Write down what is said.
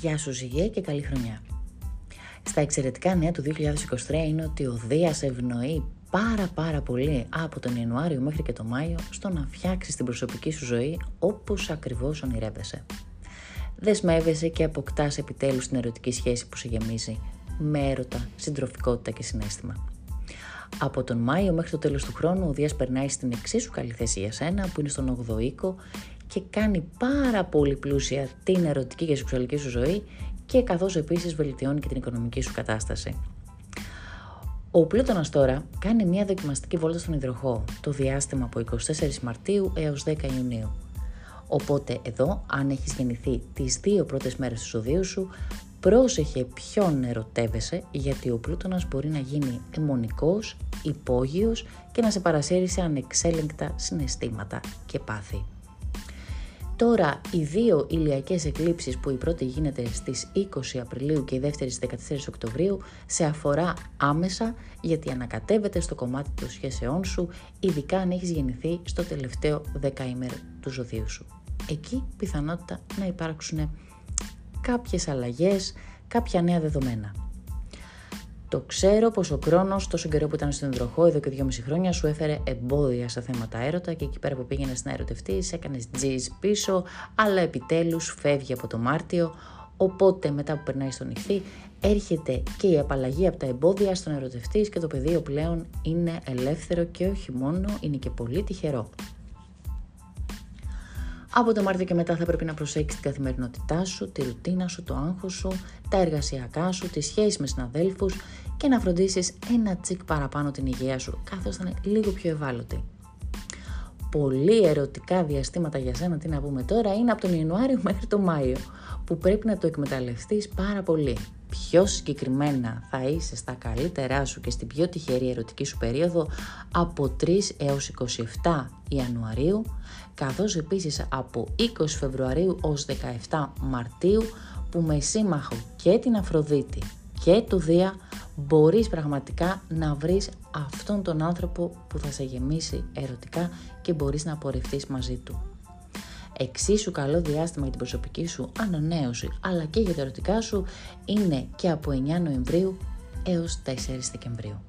Γεια σου Ζυγέ και καλή χρονιά. Στα εξαιρετικά νέα του 2023 είναι ότι ο Δίας ευνοεί πάρα πάρα πολύ από τον Ιανουάριο μέχρι και τον Μάιο στο να φτιάξει την προσωπική σου ζωή όπως ακριβώς ονειρεύεσαι. Δεσμεύεσαι και αποκτάς επιτέλους την ερωτική σχέση που σε γεμίζει με έρωτα, συντροφικότητα και συνέστημα. Από τον Μάιο μέχρι το τέλος του χρόνου ο Δίας περνάει στην εξίσου καλή θέση για σένα που είναι στον 8ο οίκο και κάνει πάρα πολύ πλούσια την ερωτική και σεξουαλική σου ζωή και καθώς επίσης βελτιώνει και την οικονομική σου κατάσταση. Ο Πλούτονας τώρα κάνει μια δοκιμαστική βόλτα στον υδροχό το διάστημα από 24 Μαρτίου έως 10 Ιουνίου. Οπότε εδώ, αν έχεις γεννηθεί τις δύο πρώτες μέρες του ζωδίου σου, πρόσεχε ποιον ερωτεύεσαι γιατί ο Πλούτονας μπορεί να γίνει αιμονικός, υπόγειος και να σε παρασύρει σε ανεξέλεγκτα συναισθήματα και πάθη. Τώρα οι δύο ηλιακές εκλήψεις που η πρώτη γίνεται στις 20 Απριλίου και η δεύτερη στις 14 Οκτωβρίου σε αφορά άμεσα γιατί ανακατεύεται στο κομμάτι των σχέσεών σου ειδικά αν έχεις γεννηθεί στο τελευταίο δεκαήμερο του ζωδίου σου. Εκεί πιθανότητα να υπάρξουν κάποιες αλλαγές, κάποια νέα δεδομένα. Το ξέρω πως ο χρόνο, τόσο καιρό που ήταν στον υδροχό, εδώ και δυόμιση χρόνια, σου έφερε εμπόδια σε θέματα έρωτα και εκεί πέρα που πήγαινε να ερωτευτεί, έκανες τζιζ πίσω, αλλά επιτέλους φεύγει από το Μάρτιο. Οπότε μετά που περνάει στον νυχθή, έρχεται και η απαλλαγή από τα εμπόδια στον ερωτευτής και το πεδίο πλέον είναι ελεύθερο και όχι μόνο, είναι και πολύ τυχερό. Από το Μάρτιο και μετά θα πρέπει να προσέξεις την καθημερινότητά σου, τη ρουτίνα σου, το άγχος σου, τα εργασιακά σου, τις σχέσεις με συναδέλφους και να φροντίσεις ένα τσικ παραπάνω την υγεία σου, καθώς θα είναι λίγο πιο ευάλωτη. Πολύ ερωτικά διαστήματα για σένα, τι να πούμε τώρα, είναι από τον Ιανουάριο μέχρι τον Μάιο, που πρέπει να το εκμεταλλευτείς πάρα πολύ. Πιο συγκεκριμένα θα είσαι στα καλύτερά σου και στην πιο τυχερή ερωτική σου περίοδο από 3 έως 27 Ιανουαρίου, καθώς επίσης από 20 Φεβρουαρίου ως 17 Μαρτίου που με σύμμαχο και την Αφροδίτη και το Δία μπορείς πραγματικά να βρεις αυτόν τον άνθρωπο που θα σε γεμίσει ερωτικά και μπορείς να απορρευτείς μαζί του. Εξίσου καλό διάστημα για την προσωπική σου ανανέωση αλλά και για τα ερωτικά σου είναι και από 9 Νοεμβρίου έως 4 Δεκεμβρίου.